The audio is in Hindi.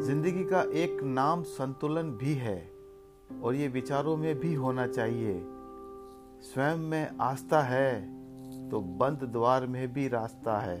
ज़िंदगी का एक नाम संतुलन भी है और ये विचारों में भी होना चाहिए। स्वयं में आस्था है तो बंद द्वार में भी रास्ता है।